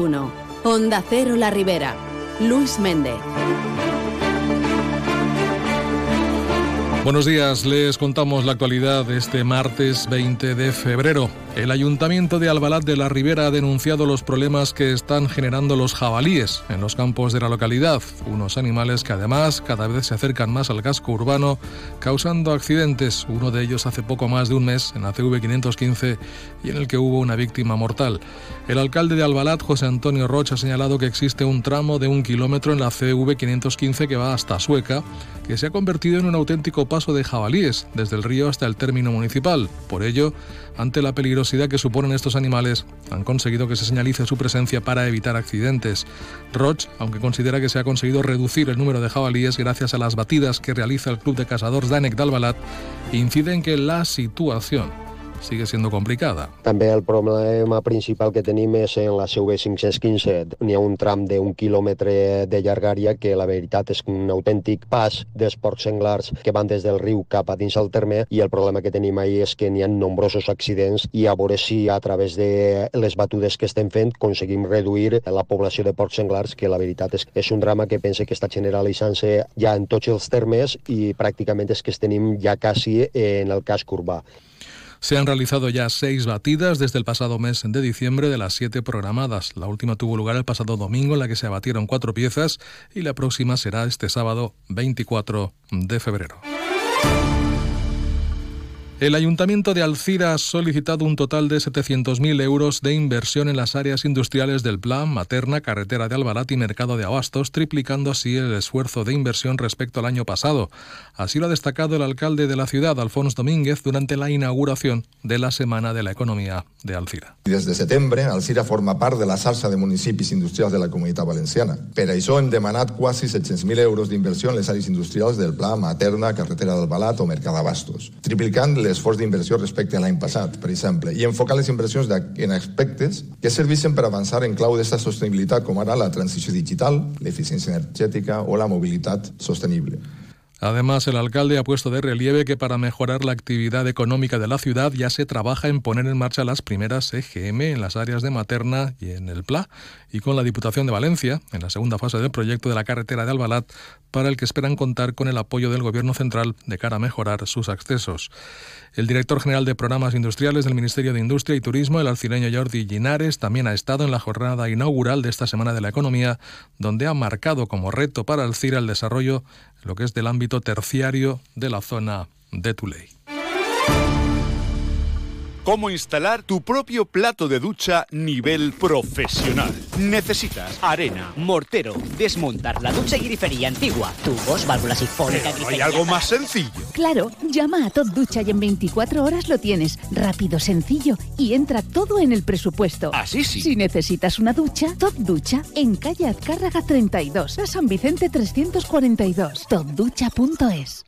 1. Onda Cero La Ribera. Luis Méndez. Buenos días, les contamos la actualidad de este martes 20 de febrero. El Ayuntamiento de Albalat de la Ribera ha denunciado los problemas que están generando los jabalíes en los campos de la localidad, unos animales que además cada vez se acercan más al casco urbano, causando accidentes, uno de ellos hace poco más de un mes en la CV 515 y en el que hubo una víctima mortal. El alcalde de Albalat, José Antonio Rocha, ha señalado que existe un tramo de un kilómetro en la CV 515 que va hasta Sueca, que se ha convertido en un auténtico paso de jabalíes desde el río hasta el término municipal. Por ello, ante la peligrosidad que suponen estos animales, han conseguido que se señalice su presencia para evitar accidentes. Roch, aunque considera que se ha conseguido reducir el número de jabalíes gracias a las batidas que realiza el Club de Cazadores Danek d'Albalat, incide en que la situación sigue siendo complicada. També el problema principal que tenim és en la CV 515. N'hi ha un tram d'un quilòmetre de llargària que la veritat és un autèntic pas dels porcs senglars que van des del riu cap a dins el terme i el problema que tenim ahir és que n'hi ha nombrosos accidents i a veure si a través de les batudes que estem fent aconseguim reduir la població de porcs senglars que la veritat és, és un drama que pense que està generalitzant-se ja en tots els termes i pràcticament és que es tenim ja quasi en el casc urbà. Se han realizado ya seis batidas desde el pasado mes de diciembre de las siete programadas. La última tuvo lugar el pasado domingo en la que se abatieron cuatro piezas y la próxima será este sábado 24 de febrero. El Ayuntamiento de Alcira ha solicitado un total de 700.000 euros de inversión en las áreas industriales del Plan, Materna, Carretera de Albalat y Mercado de Abastos, triplicando así el esfuerzo de inversión respecto al año pasado. Así lo ha destacado el alcalde de la ciudad, Alfonso Domínguez, durante la inauguración de la Semana de la Economía de Alcira. Des de setembre, Alcira forma part de la xarxa de municipis industrials de la Comunitat Valenciana. Per això hem demanat quasi 700.000 euros d'inversió en les àrees industrials del Pla, Materna, Carretera d'Albalat o Mercado d'Abastos, triplicant l'esforç d'inversió respecte a l'any passat, per exemple, i enfocar les inversions en aspectes que serveixen per avançar en clau d'esta sostenibilitat, com ara la transició digital, l'eficiència energètica o la mobilitat sostenible. Además, el alcalde ha puesto de relieve que para mejorar la actividad económica de la ciudad ya se trabaja en poner en marcha las primeras EGM en las áreas de Materna y en el PLA, y con la Diputación de Valencia, en la segunda fase del proyecto de la carretera de Albalat, para el que esperan contar con el apoyo del Gobierno central de cara a mejorar sus accesos. El director general de Programas Industriales del Ministerio de Industria y Turismo, el alcireño Jordi Linares, también ha estado en la jornada inaugural de esta Semana de la Economía, donde ha marcado como reto para Alcira el desarrollo lo que es del ámbito terciario de la zona de Tuley. Cómo instalar tu propio plato de ducha nivel profesional. Necesitas arena, mortero, desmontar la ducha y grifería antigua, tubos, válvulas sifónicas, ¿No hay algo más sencillo? Claro, llama a Top Ducha y en 24 horas lo tienes. Rápido, sencillo y entra todo en el presupuesto. Así sí. Si necesitas una ducha, Top Ducha en calle Azcárraga 32, a San Vicente 342, topducha.es.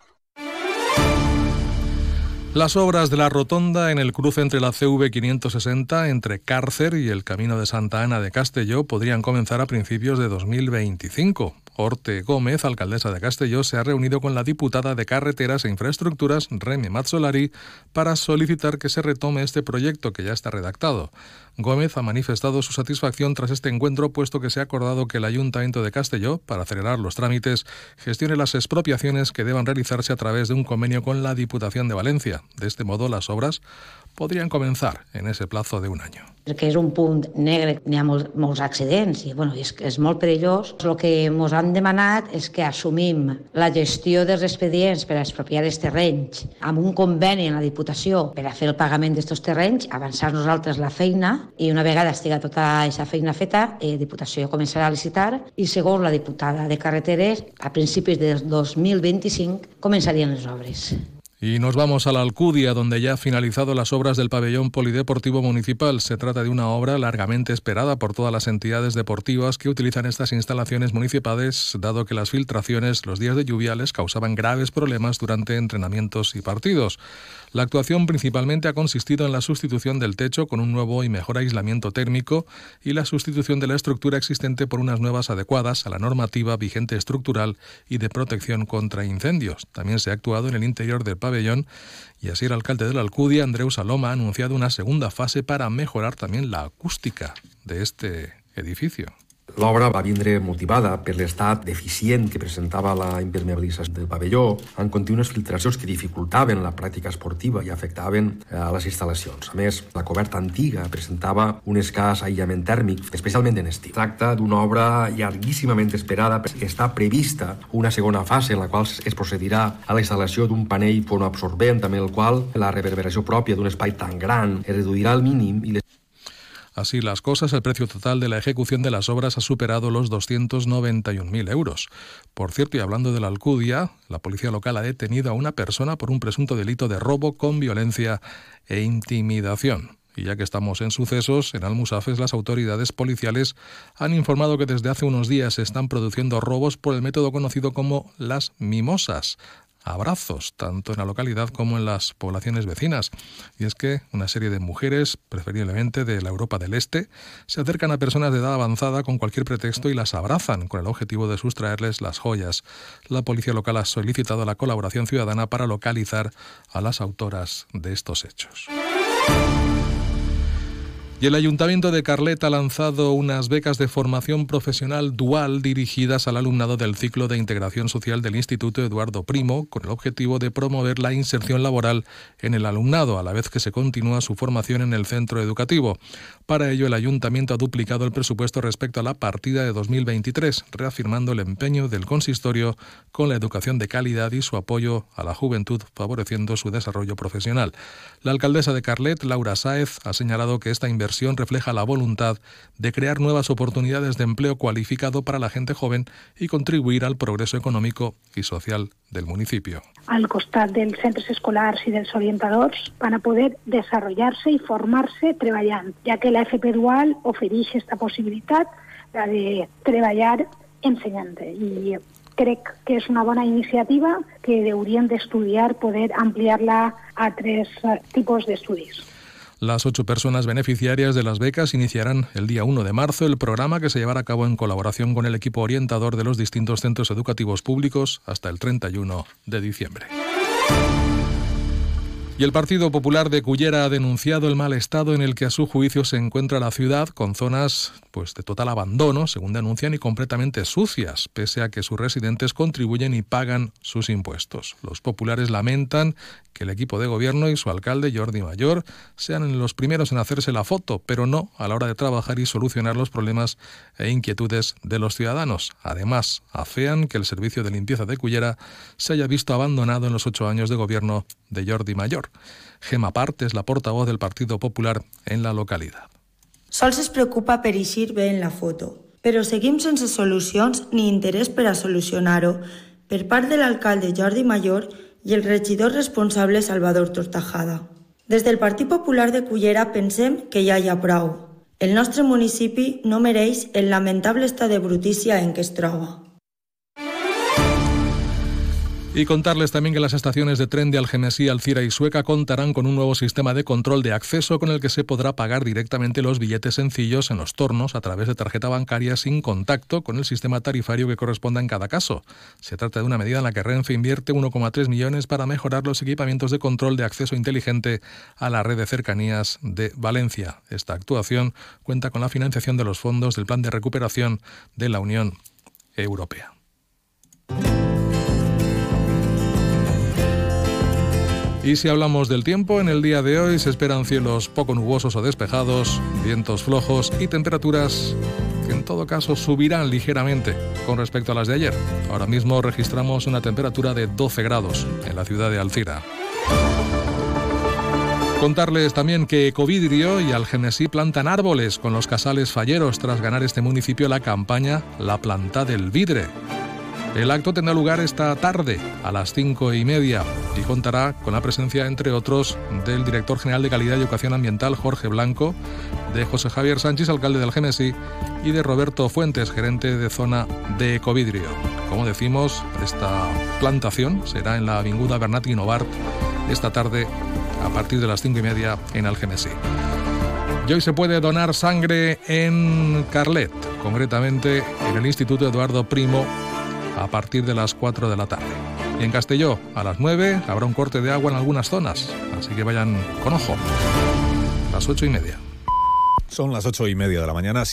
Las obras de la rotonda en el cruce entre la CV 560 entre Cárcer y el Camino de Santa Ana de Castelló podrían comenzar a principios de 2025. Orte Gómez, alcaldesa de Castelló, se ha reunido con la diputada de Carreteras e Infraestructuras, Remy Mazzolari, para solicitar que se retome este proyecto que ya está redactado. Gómez ha manifestado su satisfacción tras este encuentro, puesto que se ha acordado que el Ayuntamiento de Castelló, para acelerar los trámites, gestione las expropiaciones que deban realizarse a través de un convenio con la Diputación de Valencia. De este modo, las obras podrien començar en ese plazo de un año. que és un punt negre, ha bueno, és, és molt perillós. Que ens han demanat és que assumim la gestió dels expedients per a expropiar els terrenys amb un conveni en la Diputació per a fer el pagament d'aquests terrenys, avançar nosaltres la feina i una vegada estiga tota aquesta feina feta, eh, Diputació començarà a licitar i segons la diputada de Carreteres, a principis del 2025 començarien les obres. Y nos vamos a la Alcudia, donde ya ha finalizado las obras del pabellón polideportivo municipal. Se trata de una obra largamente esperada por todas las entidades deportivas que utilizan estas instalaciones municipales, dado que las filtraciones los días de lluvia les causaban graves problemas durante entrenamientos y partidos. La actuación principalmente ha consistido en la sustitución del techo con un nuevo y mejor aislamiento térmico y la sustitución de la estructura existente por unas nuevas adecuadas a la normativa vigente estructural y de protección contra incendios. También se ha actuado en el interior del pabellón y así el alcalde de la Alcudia, Andreu Saloma, ha anunciado una segunda fase para mejorar también la acústica de este edificio. L'obra va vindre motivada per l'estat deficient que presentava la impermeabilització del pavelló, amb contínues filtracions que dificultaven la pràctica esportiva i afectaven eh, a les instal·lacions. A més, la coberta antiga presentava un escàs aïllament tèrmic, especialment en estiu. Tracta d'una obra llarguíssimament esperada. Està prevista una segona fase en la qual es procedirà a la instal·lació d'un panell fonoabsorbent amb el qual la reverberació pròpia d'un espai tan gran es reduirà al mínim i les Así las cosas, el precio total de la ejecución de las obras ha superado los 291.000 euros. Por cierto, y hablando de la Alcudia, la policía local ha detenido a una persona por un presunto delito de robo con violencia e intimidación. Y ya que estamos en sucesos, en Almusafes las autoridades policiales han informado que desde hace unos días se están produciendo robos por el método conocido como las mimosas abrazos, tanto en la localidad como en las poblaciones vecinas. Y es que una serie de mujeres, preferiblemente de la Europa del Este, se acercan a personas de edad avanzada con cualquier pretexto y las abrazan con el objetivo de sustraerles las joyas. La policía local ha solicitado la colaboración ciudadana para localizar a las autoras de estos hechos. Y el Ayuntamiento de Carlet ha lanzado unas becas de formación profesional dual dirigidas al alumnado del ciclo de integración social del Instituto Eduardo Primo, con el objetivo de promover la inserción laboral en el alumnado, a la vez que se continúa su formación en el centro educativo. Para ello, el Ayuntamiento ha duplicado el presupuesto respecto a la partida de 2023, reafirmando el empeño del consistorio con la educación de calidad y su apoyo a la juventud, favoreciendo su desarrollo profesional. La alcaldesa de Carlet, Laura Sáez, ha señalado que esta inversión refleja la voluntad de crear nuevas oportunidades de empleo cualificado para la gente joven y contribuir al progreso económico y social del municipio. Al costat dels centres escolars i dels orientadors van a poder desarrollar-se i formar-se treballant, ja que la FP Dual ofereix aquesta possibilitat de treballar ensenyant i crec que és una bona iniciativa que hauríem d'estudiar poder ampliar-la a tres tipus d'estudis. Las ocho personas beneficiarias de las becas iniciarán el día 1 de marzo el programa que se llevará a cabo en colaboración con el equipo orientador de los distintos centros educativos públicos hasta el 31 de diciembre. Y el Partido Popular de Cullera ha denunciado el mal estado en el que a su juicio se encuentra la ciudad, con zonas pues de total abandono, según denuncian, y completamente sucias, pese a que sus residentes contribuyen y pagan sus impuestos. Los populares lamentan que el equipo de gobierno y su alcalde Jordi Mayor sean los primeros en hacerse la foto, pero no a la hora de trabajar y solucionar los problemas e inquietudes de los ciudadanos. Además, afean que el servicio de limpieza de Cullera se haya visto abandonado en los ocho años de gobierno de Jordi Mayor. Gema Part és la portavoz del Partido Popular en la localitat. Sols es preocupa per eixir bé en la foto, però seguim sense solucions ni interès per a solucionar-ho per part de l'alcalde Jordi Mayor i el regidor responsable Salvador Tortajada. Des del Partit Popular de Cullera pensem que ja hi ha prou. El nostre municipi no mereix el lamentable estat de brutícia en què es troba. Y contarles también que las estaciones de tren de Algemesí, Alcira y Sueca contarán con un nuevo sistema de control de acceso con el que se podrá pagar directamente los billetes sencillos en los tornos a través de tarjeta bancaria sin contacto con el sistema tarifario que corresponda en cada caso. Se trata de una medida en la que Renfe invierte 1,3 millones para mejorar los equipamientos de control de acceso inteligente a la red de cercanías de Valencia. Esta actuación cuenta con la financiación de los fondos del Plan de Recuperación de la Unión Europea. Y si hablamos del tiempo, en el día de hoy se esperan cielos poco nubosos o despejados, vientos flojos y temperaturas que en todo caso subirán ligeramente con respecto a las de ayer. Ahora mismo registramos una temperatura de 12 grados en la ciudad de Alcira. Contarles también que Ecovidrio y Algemesí plantan árboles con los casales falleros tras ganar este municipio la campaña La Planta del Vidre. El acto tendrá lugar esta tarde a las cinco y media y contará con la presencia, entre otros, del director general de Calidad y Educación Ambiental, Jorge Blanco, de José Javier Sánchez, alcalde del Génesis, y de Roberto Fuentes, gerente de zona de Ecovidrio. Como decimos, esta plantación será en la Avinguda Bernat Novart esta tarde a partir de las cinco y media en Algemesí. Y hoy se puede donar sangre en Carlet, concretamente en el Instituto Eduardo Primo a partir de las 4 de la tarde. Y en Castelló, a las 9, habrá un corte de agua en algunas zonas, así que vayan con ojo. Las ocho y media. Son las ocho y media de la mañana.